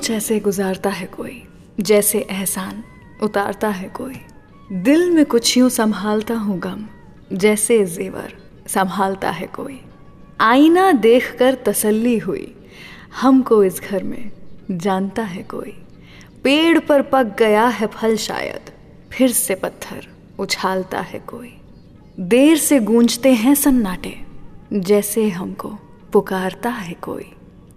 कुछ ऐसे गुजारता है कोई, जैसे एहसान उतारता है कोई। दिल में कुछ यूँ संभालता हूँ गम, जैसे जेवर संभालता है कोई। आईना देखकर तसल्ली हुई, हमको इस घर में जानता है कोई। पेड़ पर पक गया है फल शायद, फिर से पत्थर उछालता है कोई। देर से गूंजते हैं सन्नाटे, जैसे हमको पुकारता है कोई।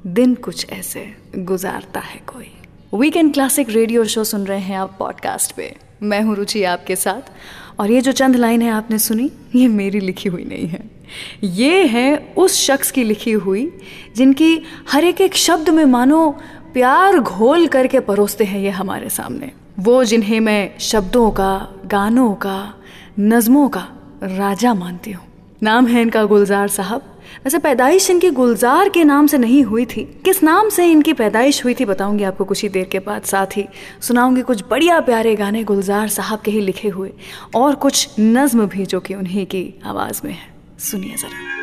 दिन कुछ ऐसे गुजारता है कोई। वीकेंड क्लासिक रेडियो शो सुन रहे हैं आप पॉडकास्ट पे। मैं हूँ रुचि आपके साथ। और ये जो चंद लाइन है आपने सुनी, ये मेरी लिखी हुई नहीं है। ये है उस शख्स की लिखी हुई, जिनकी हर एक एक शब्द में मानो प्यार घोल करके परोसते हैं ये हमारे सामने। वो जिन्हें मैं शब्दों का, गानों का, नज़मों का राजा मानती हूँ। नाम है इनका गुलजार साहब। वैसे पैदाइश इनकी गुलजार के नाम से नहीं हुई थी। किस नाम से इनकी पैदाइश हुई थी बताऊँगी आपको कुछ ही देर के बाद। साथ ही सुनाऊँगी कुछ बढ़िया प्यारे गाने गुलजार साहब के ही लिखे हुए और कुछ नज्म भी जो कि उन्हीं की आवाज़ में है। सुनिए ज़रा।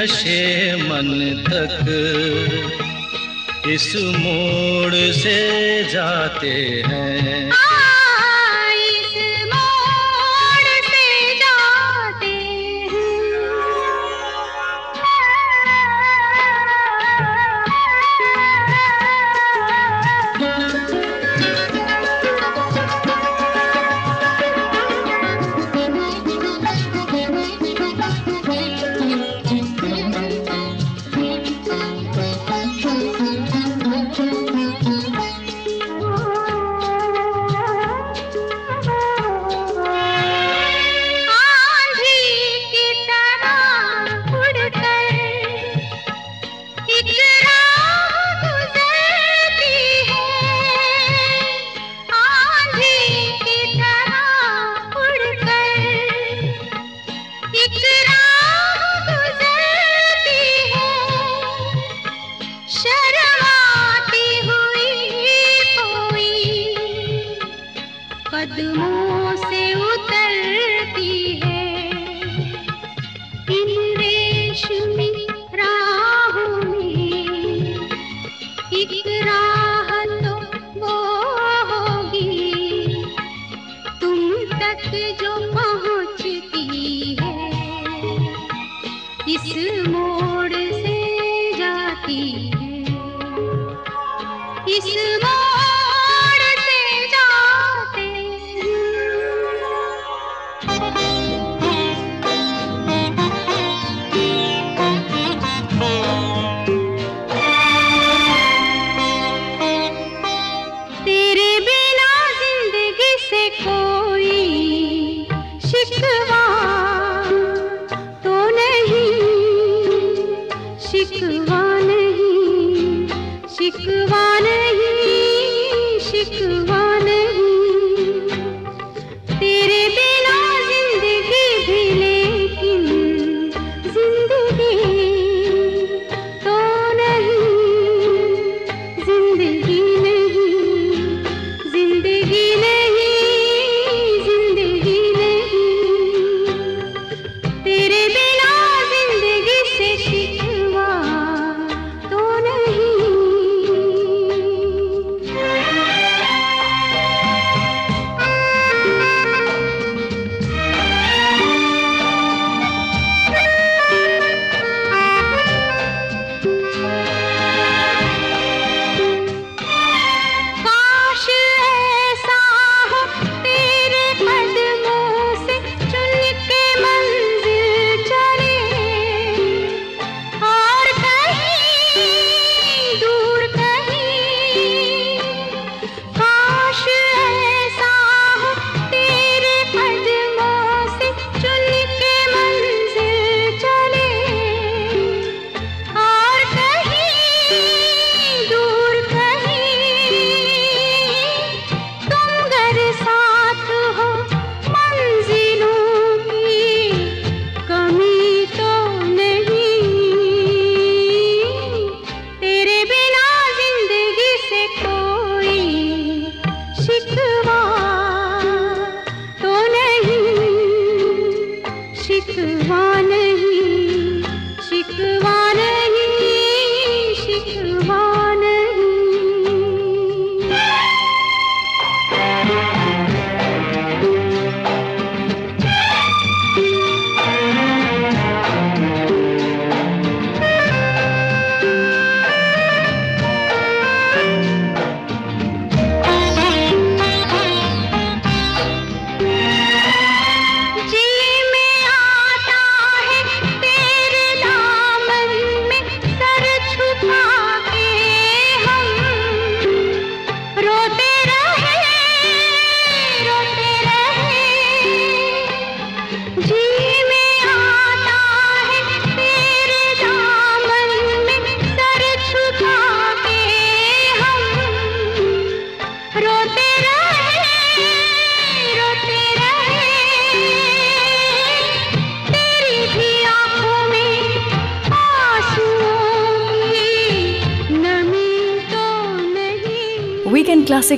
नशे मन तक। इस मोड़ से जाते हैं।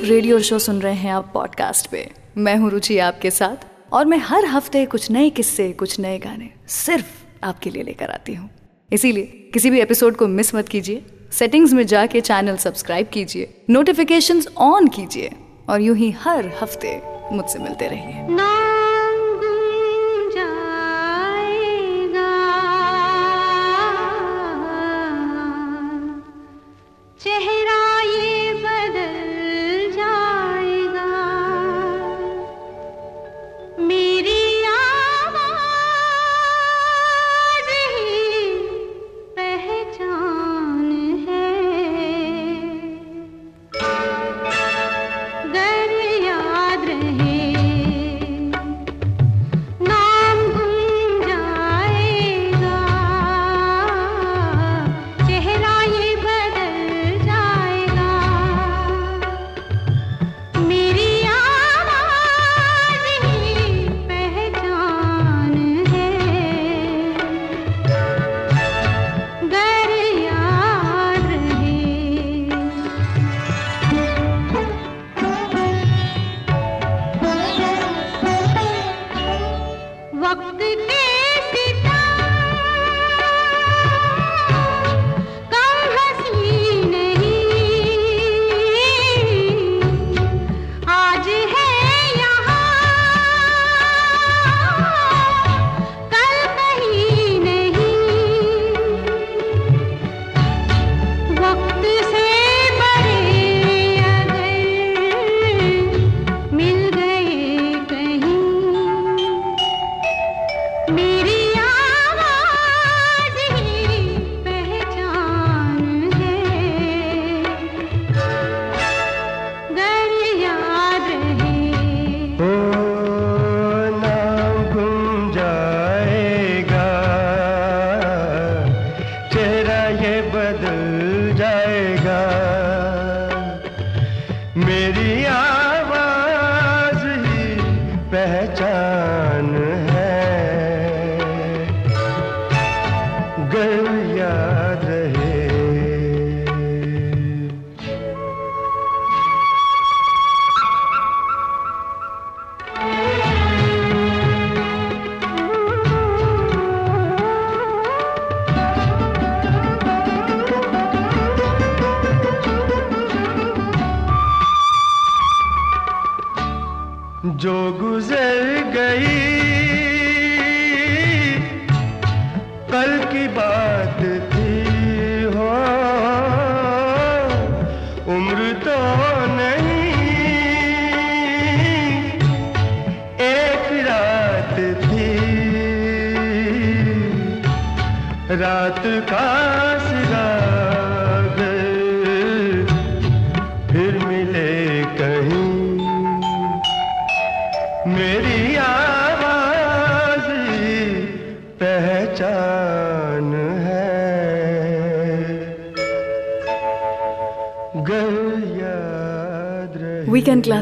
क्लासिक रेडियो शो सुन रहे हैं आप पॉडकास्ट पे। मैं हूँ रुचि आपके साथ, और मैं हर हफ़्ते कुछ नए किस्से, कुछ नए गाने सिर्फ़ आपके लिए लेकर आती हूँ। इसीलिए किसी भी एपिसोड को मिस मत कीजिए। सेटिंग्स में जाके चैनल सब्सक्राइब कीजिए नोटिफिकेशंस ऑन कीजिए, और यूँ ही हर हफ़्ते मुझसे मिलते रहिए।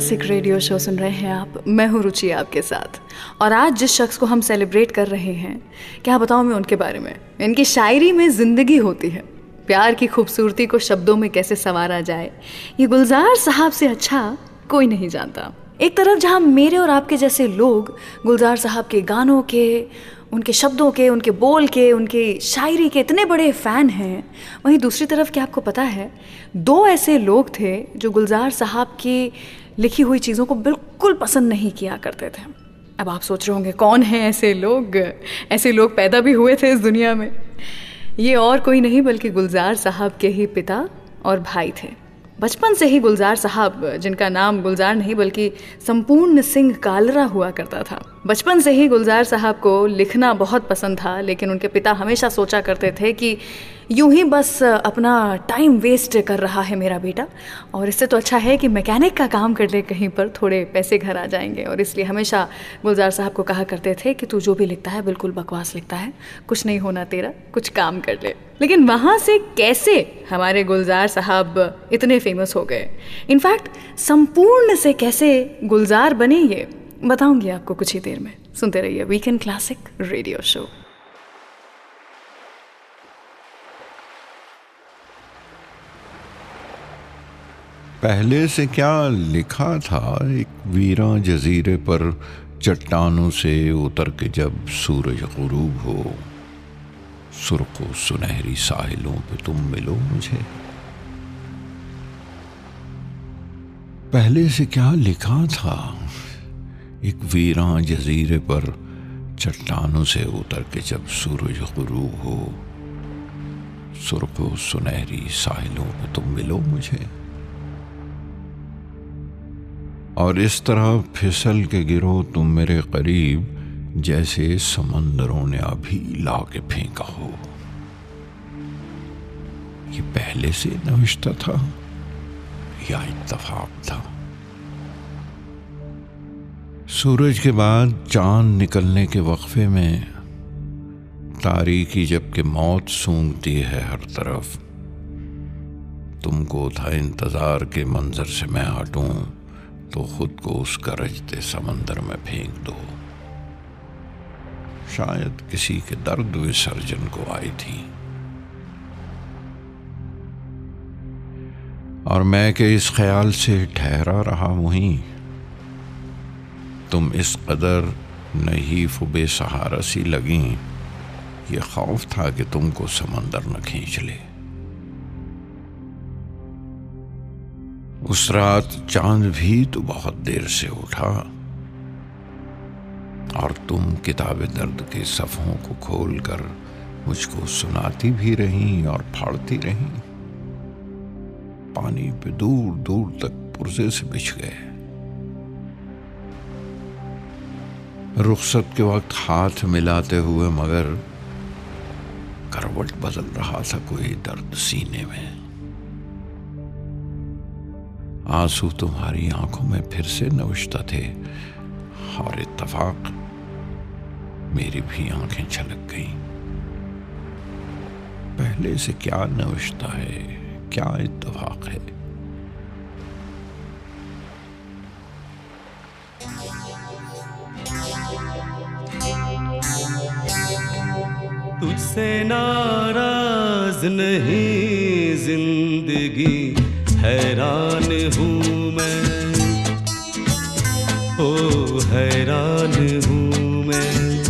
क्लासिक रेडियो शो सुन रहे हैं आप। मैं हूँ रुचि आपके साथ। और आज जिस शख्स को हम सेलिब्रेट कर रहे हैं, क्या बताऊँ मैं उनके बारे में? इनकी शायरी में ज़िंदगी होती है। प्यार की खूबसूरती को शब्दों में कैसे संवारा जाए, ये गुलजार साहब से अच्छा कोई नहीं जानता। एक तरफ़ जहाँ मेरे और आपके जैसे लोग गुलजार साहब के गानों के, उनके शब्दों के, उनके बोल के, उनकी शायरी के इतने बड़े फ़ैन हैं, वहीं दूसरी तरफ़ क्या आपको पता है, दो ऐसे लोग थे जो गुलजार साहब की लिखी हुई चीज़ों को बिल्कुल पसंद नहीं किया करते थे। अब आप सोच रहे होंगे, कौन है ऐसे लोग? ऐसे लोग पैदा भी हुए थे इस दुनिया में। ये और कोई नहीं, बल्कि गुलजार साहब के ही पिता और भाई थे। बचपन से ही गुलजार साहब, जिनका नाम गुलजार नहीं, बल्कि संपूर्ण सिंह कालरा हुआ करता था। बचपन से ही गुलजार साहब को लिखना बहुत पसंद था, लेकिन उनके पिता हमेशा सोचा करते थे कि यूँ ही बस अपना टाइम वेस्ट कर रहा है मेरा बेटा। और इससे तो अच्छा है कि मैकेनिक का काम कर ले कहीं पर, थोड़े पैसे घर आ जाएँगे। और इसलिए हमेशा गुलजार साहब को कहा करते थे कि तू जो भी लिखता है, बिल्कुल बकवास लिखता है। कुछ नहीं होना तेरा, कुछ काम कर ले। लेकिन वहाँ से कैसे हमारे गुलजार साहब इतने फ़ेमस हो गए? इनफैक्ट, संपूर्ण से कैसे गुलजार बने ये, बताऊँगी आपको कुछ ही देर में। सुनते रहिए वीकेंड क्लासिक रेडियो शो पहले से क्या लिखा था? एक वीरा जजीरे पर चट्टानों से उतर के जब सूरज गुरूब हो, सुरखो सुनहरी साहिलों पे तुम मिलो मुझे। पहले से क्या लिखा था? एक वीरा जजीरे पर चट्टानों से उतर के जब सूरज गुरूब हो, सुरखो सुनहरी साहिलों पे तुम मिलो मुझे। और इस तरह फिसल के गिरो तुम मेरे करीब, जैसे समंदरों ने अभी ला के फेंका हो। ये पहले से नविश्ता था या इतफाक था? सूरज के बाद चाँद निकलने के वक्फे में तारीखी जबकि मौत सूंघती है हर तरफ़, तुमको था इंतज़ार के मंजर से मैं हटूं। तो खुद को उस गरजते समंदर में फेंक दो। शायद किसी के दर्द विसर्जन को आई थी। और मैं के इस ख्याल से ठहरा रहा वहीं तुम इस कदर नहीफ बेसहारा सी लगी। ये खौफ था कि तुमको समंदर न खींच ले। उस रात चाँद भी तो बहुत देर से उठा। और तुम किताब दर्द के सफ़ों को खोलकर मुझको सुनाती भी रही और फाड़ती रही। पानी पे दूर दूर तक पुरजे से बिछ गए। रुखसत के वक्त हाथ मिलाते हुए मगर करवट बदल रहा था कोई दर्द सीने में। आँसू तुम्हारी आँखों में फिर से नविश्ता थे। और इत्तफाक, मेरी भी आँखें छलक गईं। पहले से क्या नविश्ता है, क्या इत्तफाक है? तुझसे नाराज़ नहीं ज़िंदगी। हैरान हूँ मैं। ओ, हैरान हूँ मैं।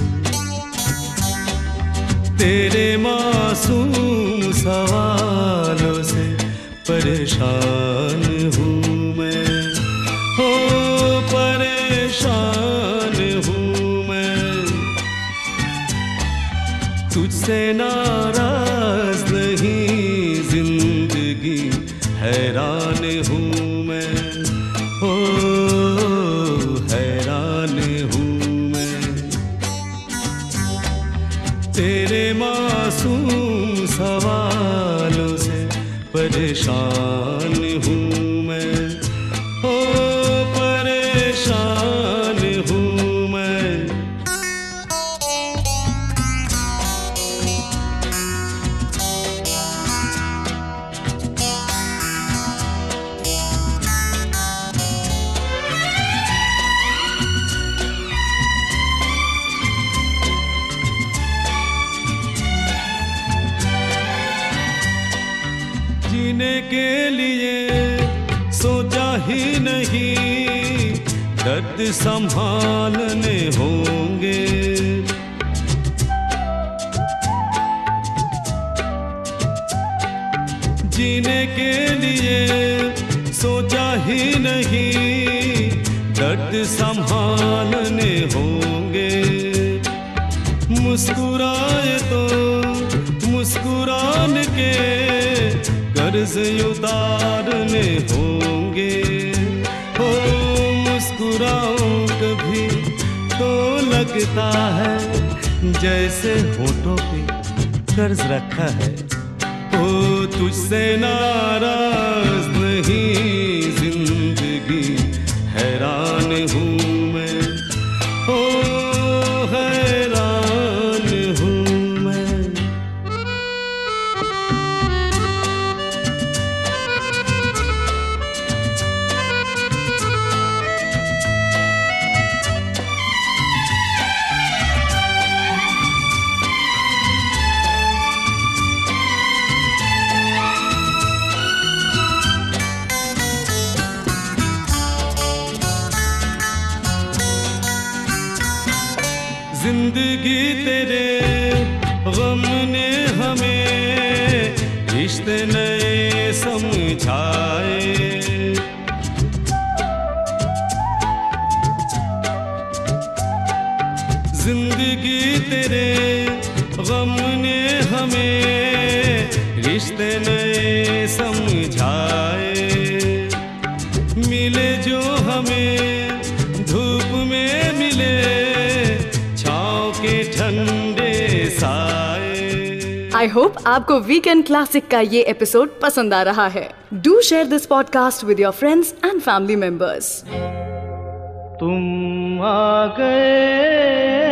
तेरे मासूम सवालों से परेशान हूँ मैं। परेशान हूँ मैं। तुझसे नाराज़ संभालने होंगे। जीने के लिए सोचा ही नहीं, दर्द संभालने होंगे। मुस्कुराए तो मुस्कुरान के, कर्ज उतारने होंगे। लगता है, जैसे होठों पे कर्ज रखा है। ओ, तुझसे नाराज़ नहीं, ज़िंदगी हैरान हूँ। छाए ज़िंदगी तेरे गम ने हमें रिश्ते नए समझाए। मिले आई होप आपको वीकेंड क्लासिक का ये एपिसोड पसंद आ रहा है। Do share this podcast with your friends and family members तुम आ गए।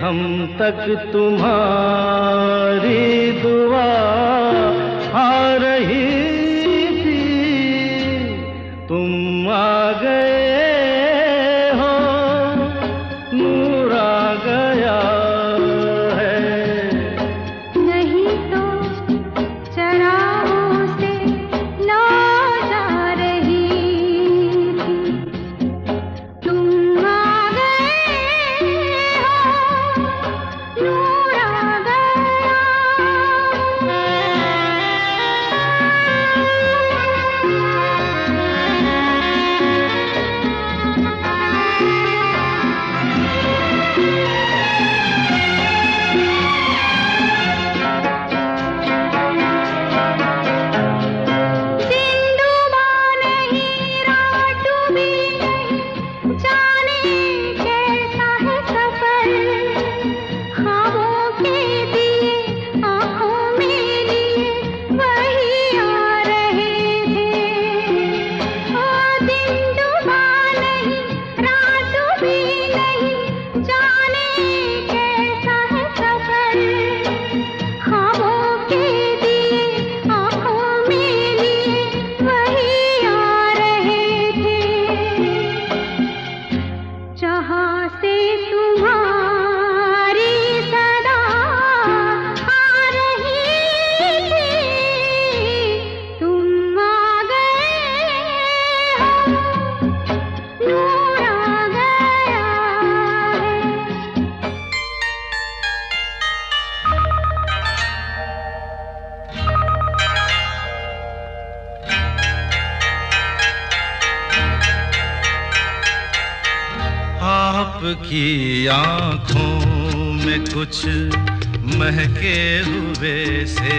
हम तक तुम्हारी दुआ आपकी आँखों में कुछ महके हुए से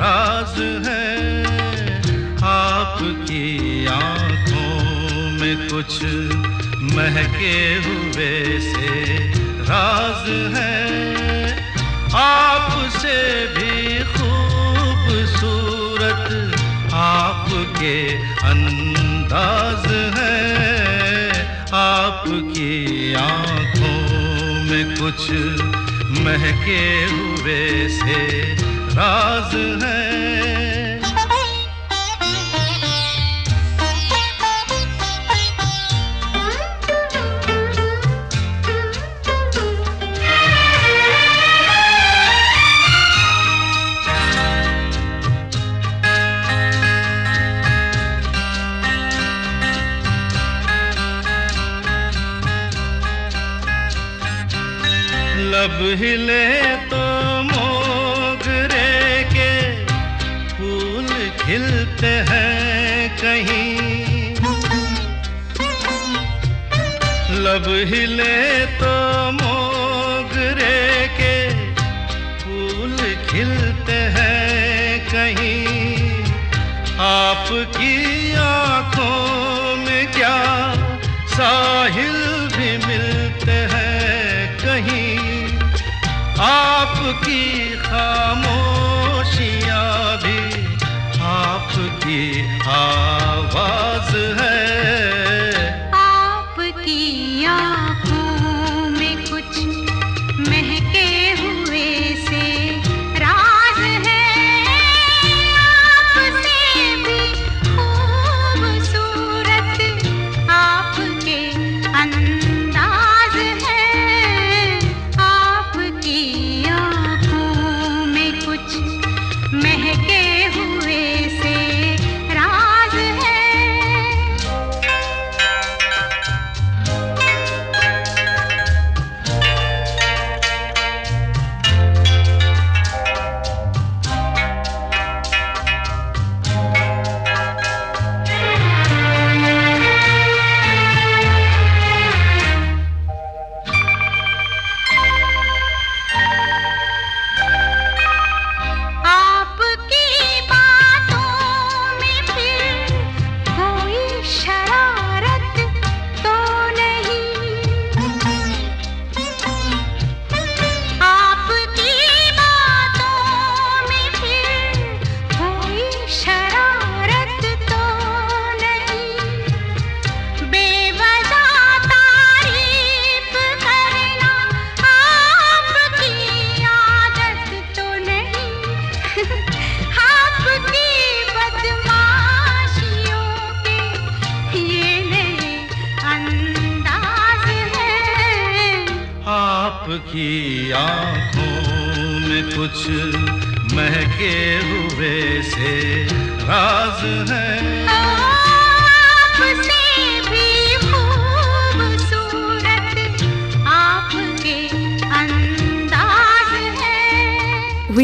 राज है। आपकी आँखों में कुछ महके हुए से राज है। आपसे कुछ महके हुए से राज है हिले तो मोगरे के फूल खिलते हैं कहीं। आपकी आँखों में क्या साहिल भी मिलते हैं कहीं? आपकी खामोशियाँ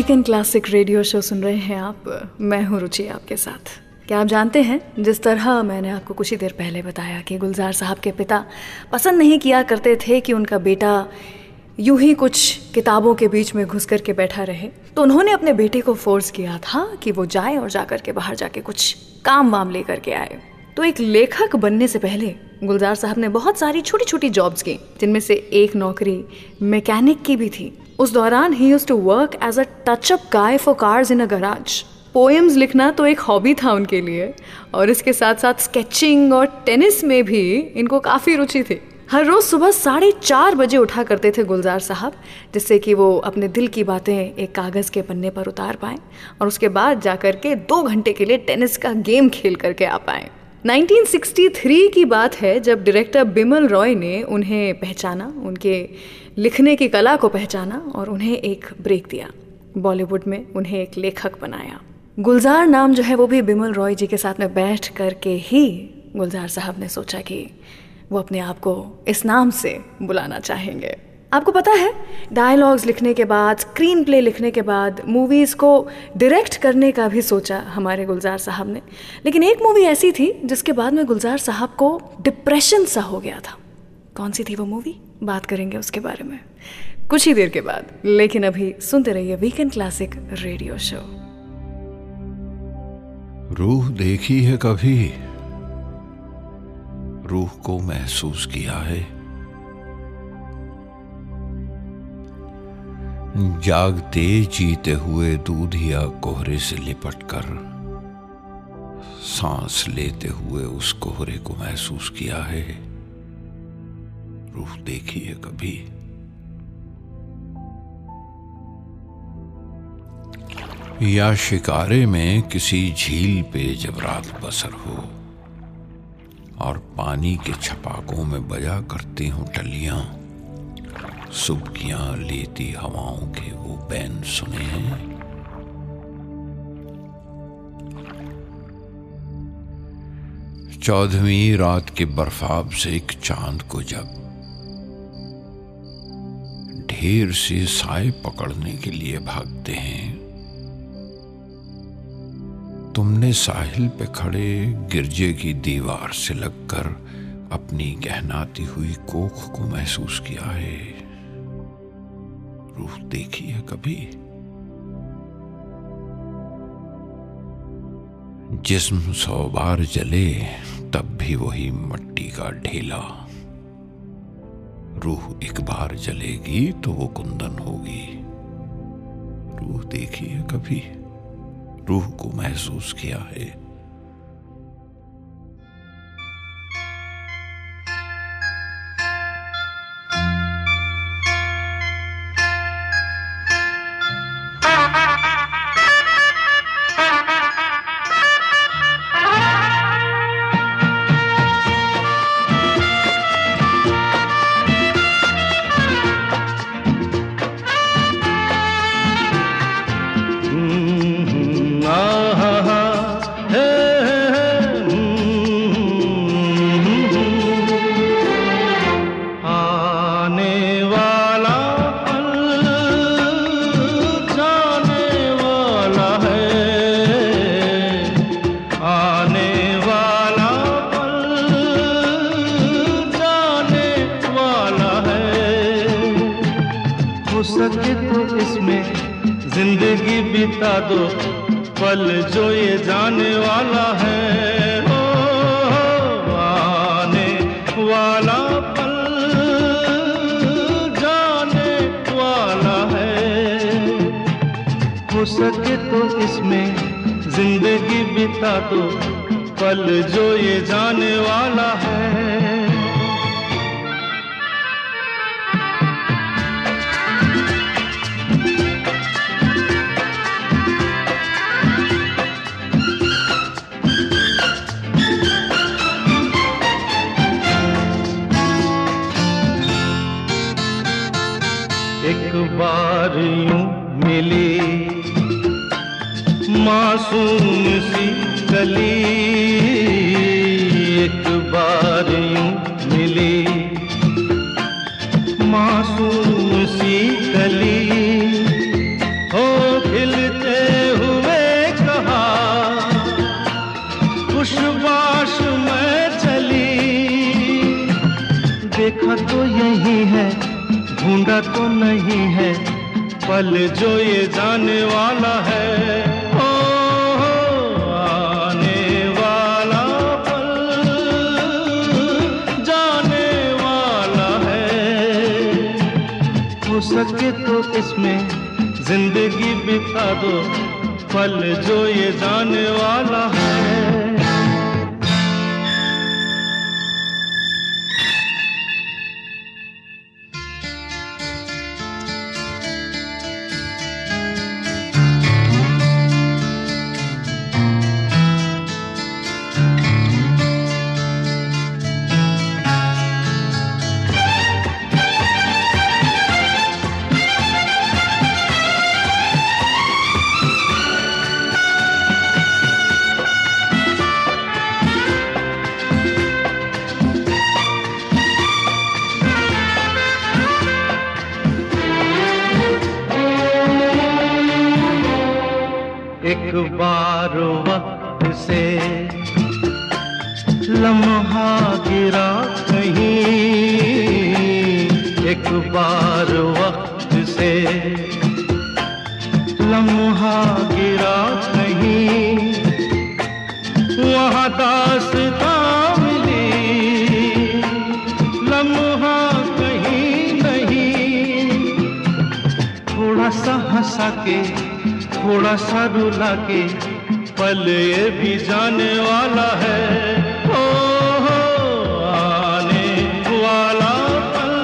वीकेंड क्लासिक रेडियो शो सुन रहे हैं आप। मैं हूँ रुचि आपके साथ। क्या आप जानते हैं, जिस तरह मैंने आपको कुछ ही देर पहले बताया कि गुलजार साहब के पिता पसंद नहीं किया करते थे कि उनका बेटा यूँ ही कुछ किताबों के बीच में घुस करके बैठा रहे तो उन्होंने अपने बेटे को फोर्स किया था कि वो जाए और जा कर के बाहर जाके कुछ काम वाम लेकर के आए। तो एक लेखक बनने से पहले गुलजार साहब ने बहुत सारी छोटी छोटी जॉब्स की, जिनमें से एक नौकरी मैकेनिक की भी थी। उस दौरान ही use to work as a touch up guy for cars in a garage poems लिखना तो एक हॉबी था उनके लिए, और इसके साथ साथ स्केचिंग और टेनिस में भी इनको काफ़ी रुचि थी। हर रोज़ सुबह साढ़े चार बजे उठा करते थे गुलजार साहब, जिससे कि वो अपने दिल की बातें एक कागज़ के पन्ने पर उतार पाएँ, और उसके बाद जा कर के दो घंटे के लिए टेनिस का गेम खेल करके आ पाएँ। 1963 की बात है, जब डायरेक्टर बिमल रॉय ने उन्हें पहचाना, उनके लिखने की कला को पहचाना और उन्हें एक ब्रेक दिया। बॉलीवुड में उन्हें एक लेखक बनाया। गुलजार नाम जो है, वो भी बिमल रॉय जी के साथ में बैठ करके ही गुलजार साहब ने सोचा कि वो अपने आप को इस नाम से बुलाना चाहेंगे। आपको पता है डायलॉग्स लिखने के बाद स्क्रीन प्ले लिखने के बाद मूवीज़ को डायरेक्ट करने का भी सोचा हमारे गुलजार साहब ने। लेकिन एक मूवी ऐसी थी, जिसके बाद में गुलजार साहब को डिप्रेशन सा हो गया था। कौन सी थी वो मूवी बात करेंगे उसके बारे में। कुछ ही देर के बाद। लेकिन अभी सुनते रहिए वीकेंड क्लासिक रेडियो शो रूह देखी है कभी? रूह को महसूस किया है? जागते जीते हुए दूधिया कोहरे से लिपट कर। सांस लेते हुए उस कोहरे को महसूस किया है। रूह देखी है कभी। या शिकारे में किसी झील पे जब रात बसर हो और पानी के छपाकों में बजा करती हूँ टलियाँ सुबकियाँ लेती हवाओं के वो बैन सुने हैं। चौदहवीं रात के बर्फाब से एक चाँद को जब ढेर से साय पकड़ने के लिए भागते हैं, तुमने साहिल पे खड़े गिरजे की दीवार से लगकर अपनी गहनाती हुई कोख को महसूस किया है। रूह देखी है कभी? जिस्म सौ बार जले, तब भी वही मट्टी का ढेला। रूह एक बार जलेगी तो वो कुंदन होगी। रूह देखी है कभी? रूह को महसूस किया है। थोड़ा सा रुला के पल ये भी जाने वाला है। ओ हो आने वाला पल,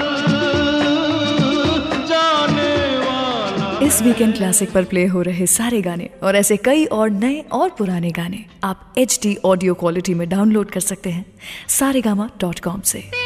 जाने वाला। इस वीकेंड क्लासिक पर प्ले हो रहे सारे गाने और ऐसे कई और नए और पुराने गाने। आप एच डी ऑडियो क्वालिटी में डाउनलोड कर सकते हैं। सारे गामा डॉट कॉम से।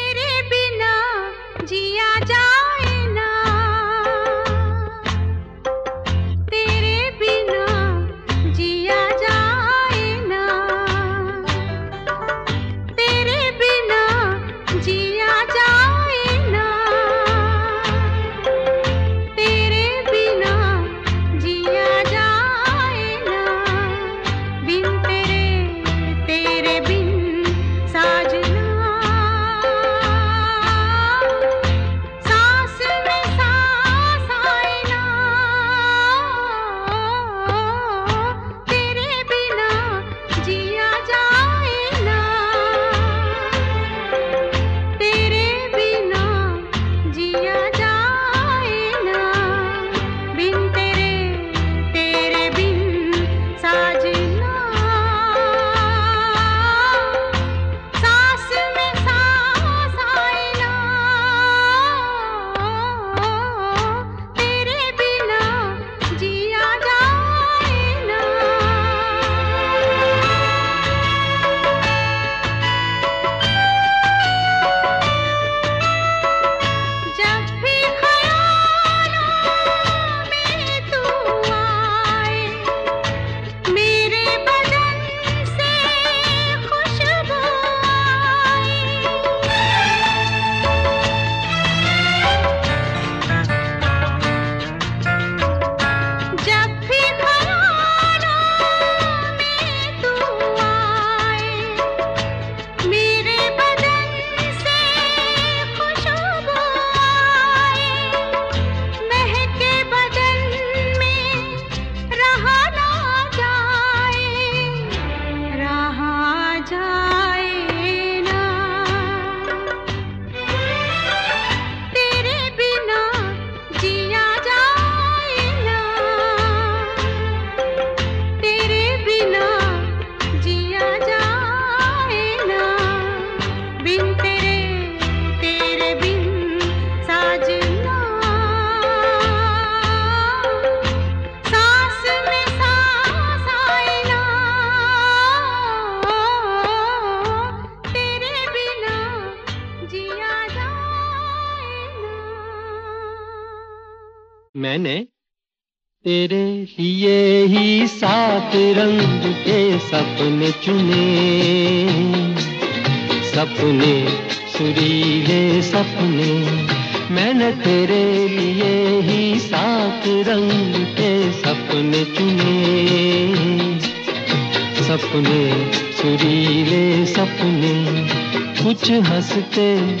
तेरे लिए ही सात रंग के सपने चुने। सपने, सुरीले सपने, मैंने तेरे लिए ही सात रंग के सपने चुने। सपने, सुरीले सपने, कुछ हँसते,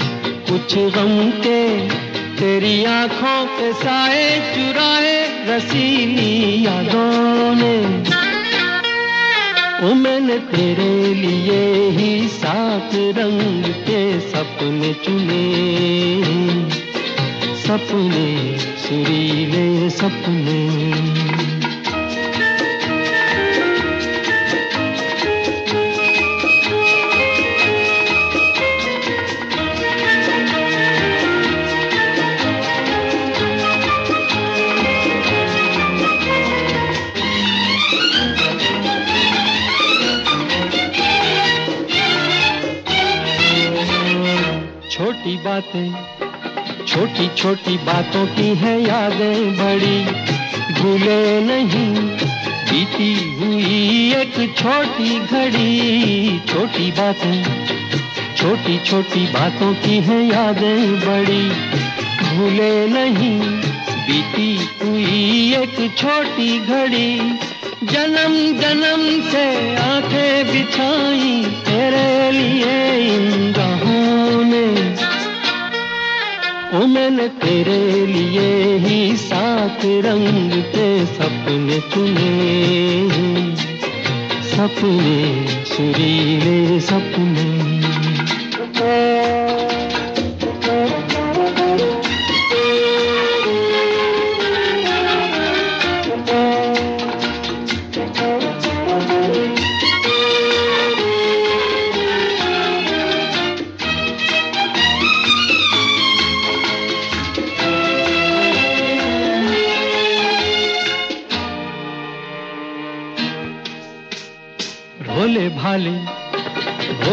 कुछ गम के तेरी आँखों पे साए चुराए रसीनी यादों ने। मैंने तेरे लिए ही सात रंग के सपने चुने सपने, सुरीले सपने। छोटी बातें, छोटी छोटी बातों की है यादें बड़ी। भूले नहीं, बीती हुई एक छोटी घड़ी। छोटी बातें, छोटी छोटी बातों की है यादें बड़ी। भूले नहीं, बीती हुई एक छोटी घड़ी। जन्म जन्म से आँखें बिछाई, तेरे लिए इन ओ मैंने तेरे लिए ही सात रंग के सपने चुने सपने सुरीले सपने।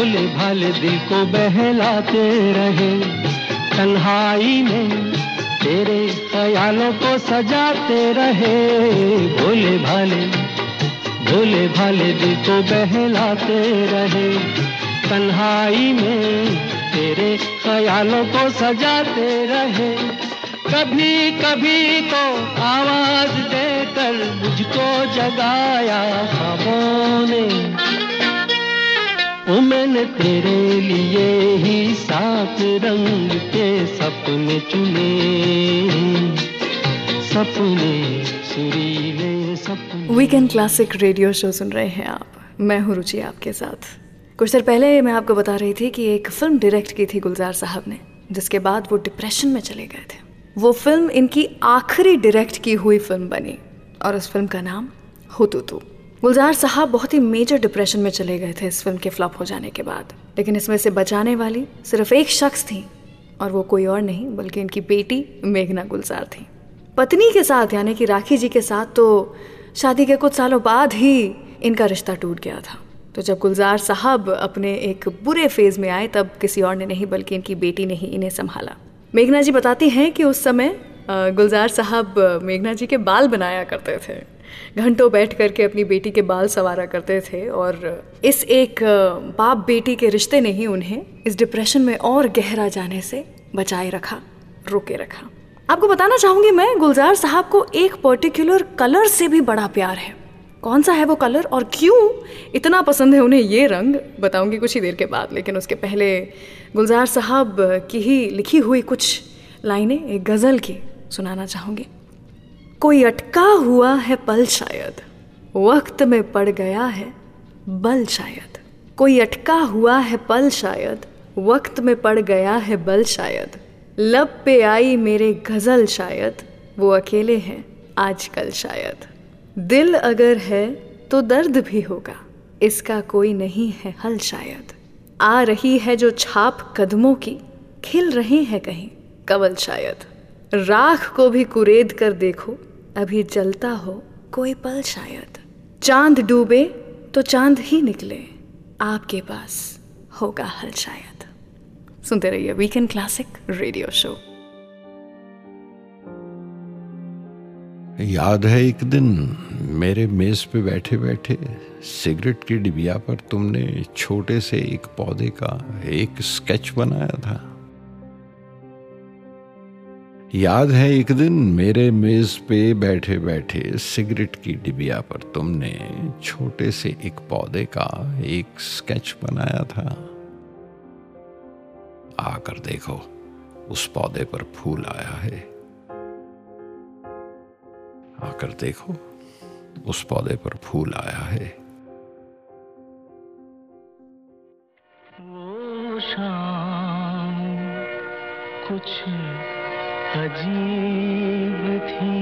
भोले भाले दिल को बहलाते रहे। तन्हाई में तेरे ख्यालों को सजाते रहे। भोले भाले भोले भाले दिल को बहलाते रहे। तन्हाई में तेरे ख्यालों को सजाते रहे। कभी कभी तो आवाज़ देकर मुझको जगाया ख्वाबों ने। ओ मैंने तेरे लिए ही सात रंग के सपने चुने। सपने, सुरीले सपने। वीकेंड क्लासिक रेडियो शो सुन रहे हैं आप। मैं हूँ रुचि आपके साथ। कुछ देर पहले मैं आपको बता रही थी कि एक फ़िल्म डायरेक्ट की थी गुलजार साहब ने, जिसके बाद वो डिप्रेशन में चले गए थे। वो फ़िल्म इनकी आखिरी डायरेक्ट की हुई फ़िल्म बनी, और उस फ़िल्म का नाम हुतू तू गुलजार साहब बहुत ही मेजर डिप्रेशन में चले गए थे इस फ़िल्म के फ्लॉप हो जाने के बाद। लेकिन इसमें से बचाने वाली सिर्फ़ एक शख्स थी और वो कोई और नहीं, बल्कि इनकी बेटी मेघना गुलजार थी। पत्नी के साथ, यानी कि राखी जी के साथ तो शादी के कुछ सालों बाद ही इनका रिश्ता टूट गया था। तो जब गुलजार साहब अपने एक बुरे फ़ेज़ में आए, तब किसी और ने नहीं, बल्कि इनकी बेटी ने ही इन्हें संभाला। मेघना जी बताती हैं कि उस समय गुलजार साहब, मेघना जी के बाल बनाया करते थे। घंटों बैठ करके अपनी बेटी के बाल सवारा करते थे और इस एक बाप बेटी के रिश्ते ने ही उन्हें इस डिप्रेशन में और गहरा जाने से बचाए रखा, रोके रखा। आपको बताना चाहूँगी मैं, गुलजार साहब को एक पर्टिकुलर कलर से भी बड़ा प्यार है। कौन सा है वो कलर और क्यों इतना पसंद है उन्हें ये रंग, बताऊँगी कुछ ही देर के बाद, लेकिन उसके पहले गुलजार साहब की ही लिखी हुई कुछ लाइनें एक गज़ल की सुनाना चाहूँगी। कोई अटका हुआ है पल शायद। वक्त में पड़ गया है बल शायद। कोई अटका हुआ है पल शायद। वक्त में पड़ गया है बल शायद। लब पे आई मेरे गज़ल शायद। वो अकेले हैं आजकल शायद। दिल अगर है तो दर्द भी होगा। इसका कोई नहीं है हल शायद। आ रही है जो छाप कदमों की। खिल रहे हैं कहीं कवल शायद। राख को भी कुरेद कर देखो। अभी जलता हो कोई पल शायद। चाँद डूबे तो चाँद ही निकले, आपके पास होगा हल शायद। सुनते रहिए वीकेंड क्लासिक रेडियो शो याद है एक दिन मेरे मेज पे बैठे बैठे सिगरेट की डिबिया पर तुमने छोटे से एक पौधे का एक स्केच बनाया था। याद है एक दिन मेरे मेज पे बैठे बैठे सिगरेट की डिबिया पर तुमने छोटे से एक पौधे का एक स्केच बनाया था। आकर देखो, उस पौधे पर फूल आया है। आकर देखो, उस पौधे पर फूल आया है। वो शाम कुछ अजीब थी।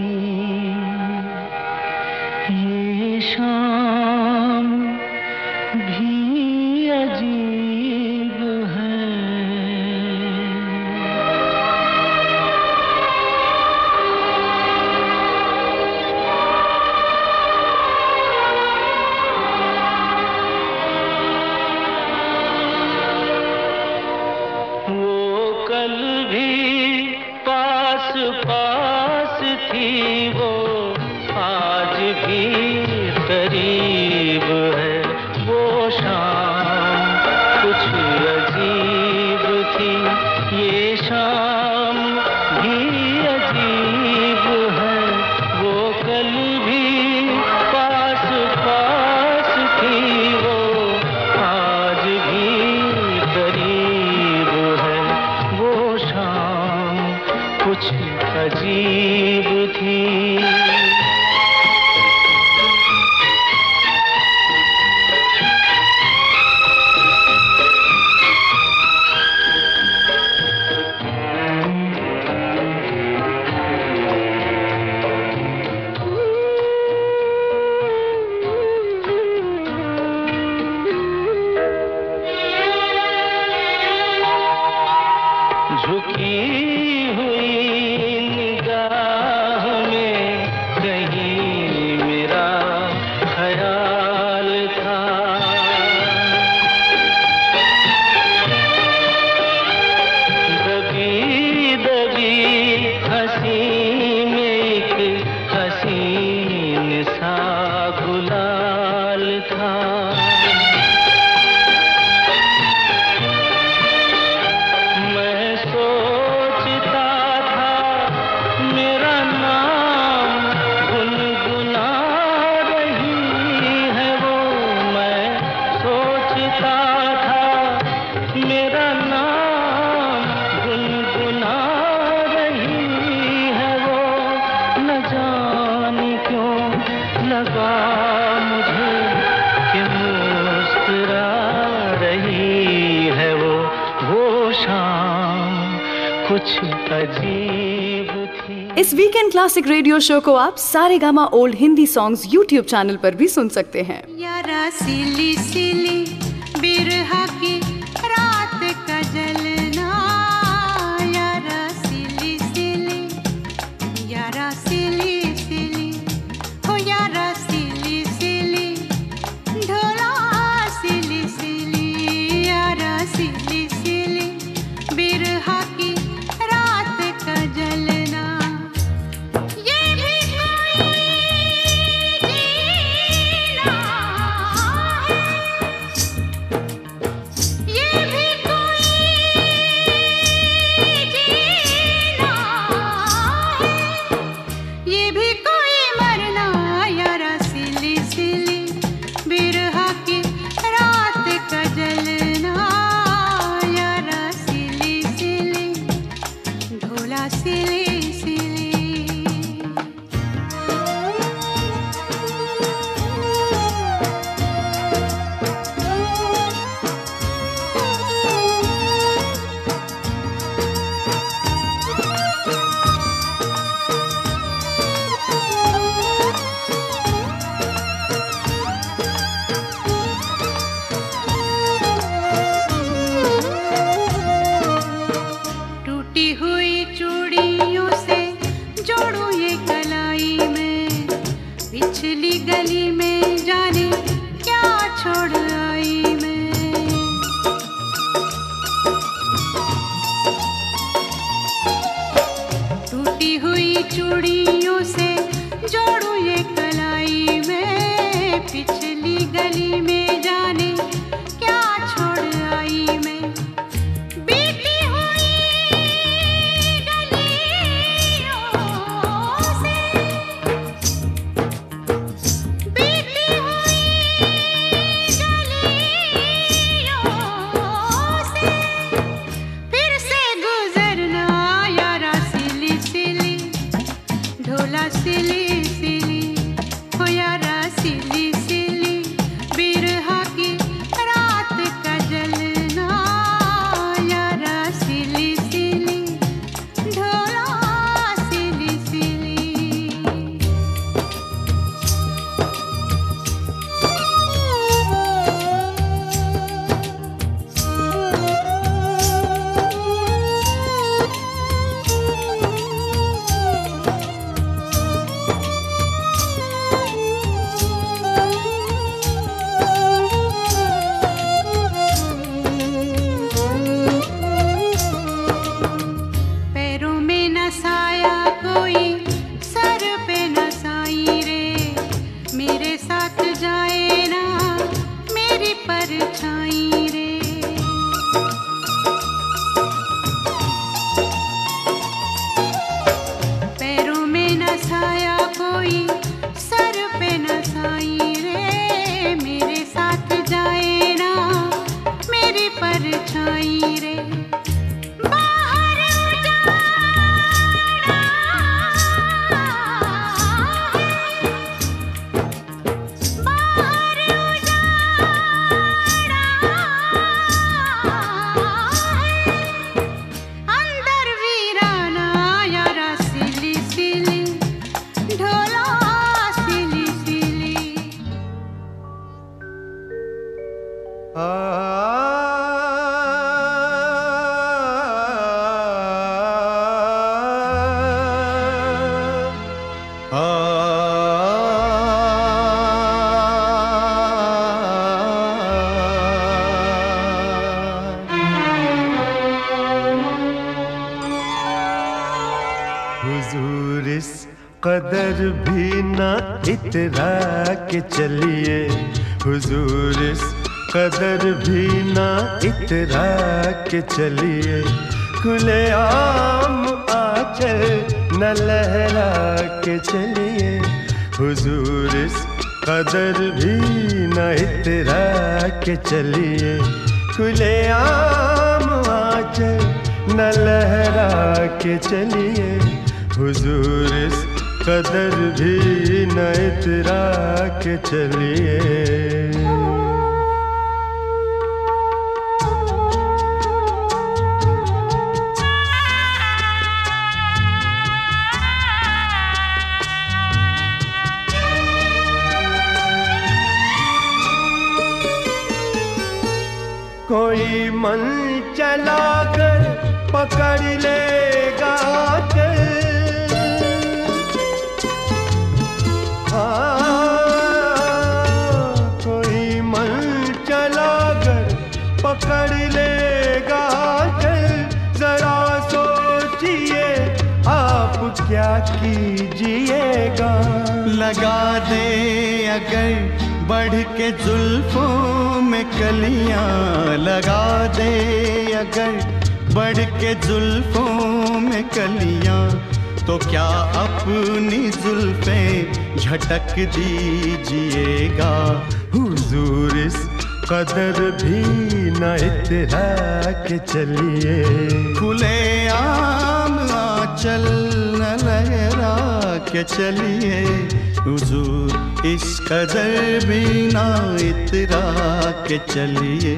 ये शाम वो शाम कुछ लगा मुझे कि रही है वो वो शाम कुछ अजीब इस वीकेंड क्लासिक रेडियो शो को आप Saregama old Hindi songs YouTube channel पर भी सुन सकते हैं। यारा सिली सिली बिरहा छाई चलिए, खुले आम आचल न लहरा के चलिए। हुजूर इस कदर भी न इतरा के चलिए। खुले आम आचल न लहरा के चलिए। हुजूर इस कदर भी न इतरा के चलिए। मन चला पकड़ लेगा चल कोई मन चला कर पकड़ लेगा चल जरा सोचिए, आप क्या कीजिएगा? लगा दे अगर बढ़ के जुल्फों में कलियाँ लगा दे अगर बढ़ के जुल्फों में कलियाँ तो क्या अपनी जुल्फे झटक दीजिएगा? हुजूर इस कदर भी न इतरा के चलिए। खुले आम आंचल न लहरा के चलिए। हुजूर इस कदर भी ना इतरा के चलिए।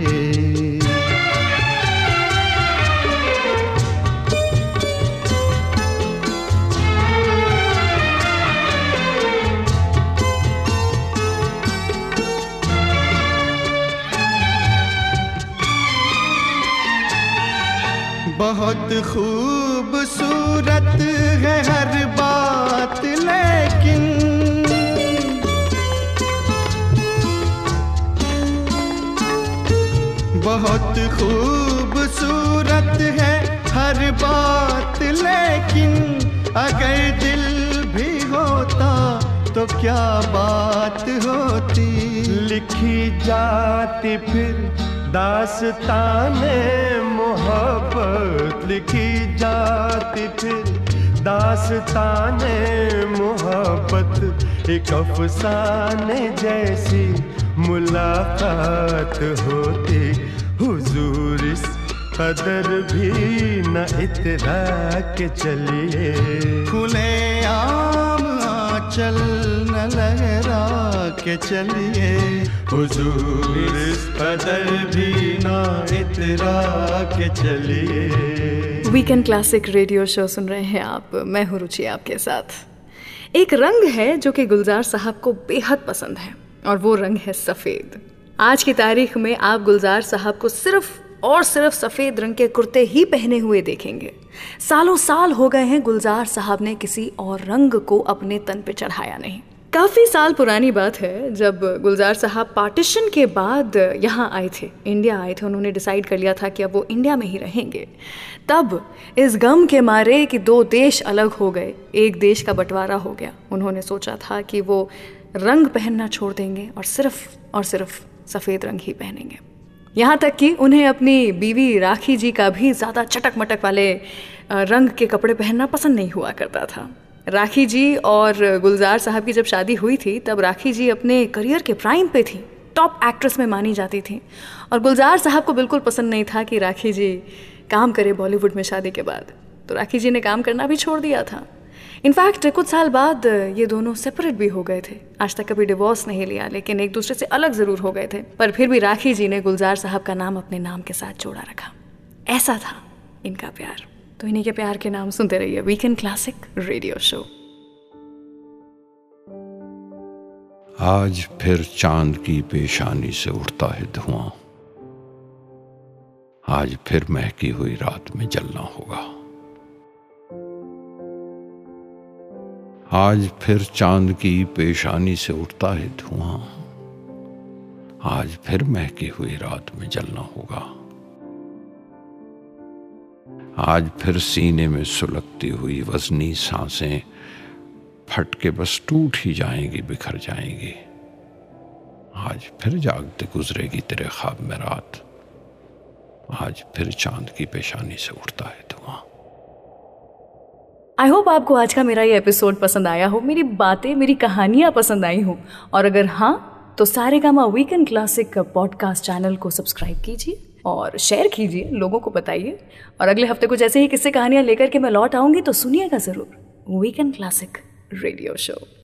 बहुत खूबसूरत है हर बात लेकिन बहुत खूबसूरत है हर बात, लेकिन अगर दिल भी होता तो क्या बात होती? लिखी जाती फिर दास्ताने मोहब्बत। लिखी जाती फिर दास्ताने मोहब्बत। एक अफसाने जैसी मुलाकात होती। हुजूर इस कदर भी न इतरा के चलिए। खुले आम आंचल न लहरा के चलिए। हुजूर इस कदर भी न इतरा के चलिए। वीकेंड क्लासिक रेडियो शो सुन रहे हैं आप। मैं हूँ रुचि आपके साथ। एक रंग है जो कि गुलजार साहब को बेहद पसंद है, और वो रंग है सफ़ेद। आज की तारीख में आप गुलजार साहब को सिर्फ़ और सिर्फ़ सफ़ेद रंग के कुर्ते ही पहने हुए देखेंगे। सालों साल हो गए हैं गुलजार साहब ने किसी और रंग को अपने तन पे चढ़ाया नहीं। काफ़ी साल पुरानी बात है, जब गुलजार साहब पार्टीशन के बाद यहाँ आए थे, इंडिया आए थे, उन्होंने डिसाइड कर लिया था कि अब वो इंडिया में ही रहेंगे। तब इस गम के मारे कि दो देश अलग हो गए, एक देश का बंटवारा हो गया। उन्होंने सोचा था कि वो रंग पहनना छोड़ देंगे और सिर्फ़ और सिर्फ़ सफ़ेद रंग ही पहनेंगे। यहाँ तक कि उन्हें अपनी बीवी राखी जी का भी ज़्यादा चटक मटक वाले रंग के कपड़े पहनना पसंद नहीं हुआ करता था। राखी जी और गुलजार साहब की जब शादी हुई थी, तब राखी जी अपने करियर के प्राइम पे थी, टॉप एक्ट्रेस में मानी जाती थी। और गुलजार साहब को बिल्कुल पसंद नहीं था कि राखी जी काम करे बॉलीवुड में शादी के बाद। तो राखी जी ने काम करना भी छोड़ दिया था। इनफैक्ट कुछ साल बाद ये दोनों सेपरेट भी हो गए थे। आज तक कभी डिवोर्स नहीं लिया, लेकिन एक दूसरे से अलग ज़रूर हो गए थे। पर फिर भी राखी जी ने गुलजार साहब का नाम अपने नाम के साथ जोड़ा रखा। ऐसा था इनका प्यार। तो इन्हीं के प्यार के नाम सुनते रहिए वीकेंड क्लासिक रेडियो शो आज फिर चाँद की पेशानी से उठता है धुआँ। आज फिर महकी हुई रात में जलना होगा। आज फिर चाँद की पेशानी से उठता है धुआँ। आज फिर महकी हुई रात में जलना होगा। आज फिर सीने में सुलगती हुई वजनी साँसें फट के बस टूट ही जाएँगी, बिखर जाएँगी। आज फिर जागते गुजरेगी तेरे ख्वाब में रात। आज फिर चाँद की पेशानी से उठता है धुआँ। आई होप आपको आज का मेरा ये एपिसोड पसंद आया हो। मेरी बातें, मेरी कहानियाँ पसंद आई हो। और अगर हाँ तो Saregama weekend classic podcast channel को सब्सक्राइब कीजिए और शेयर कीजिए, लोगों को बताइए। और अगले हफ़्ते कुछ ऐसे ही किस्से कहानियाँ लेकर के मैं लौट आऊँगी तो सुनिएगा ज़रूर वीकेंड क्लासिक रेडियो शो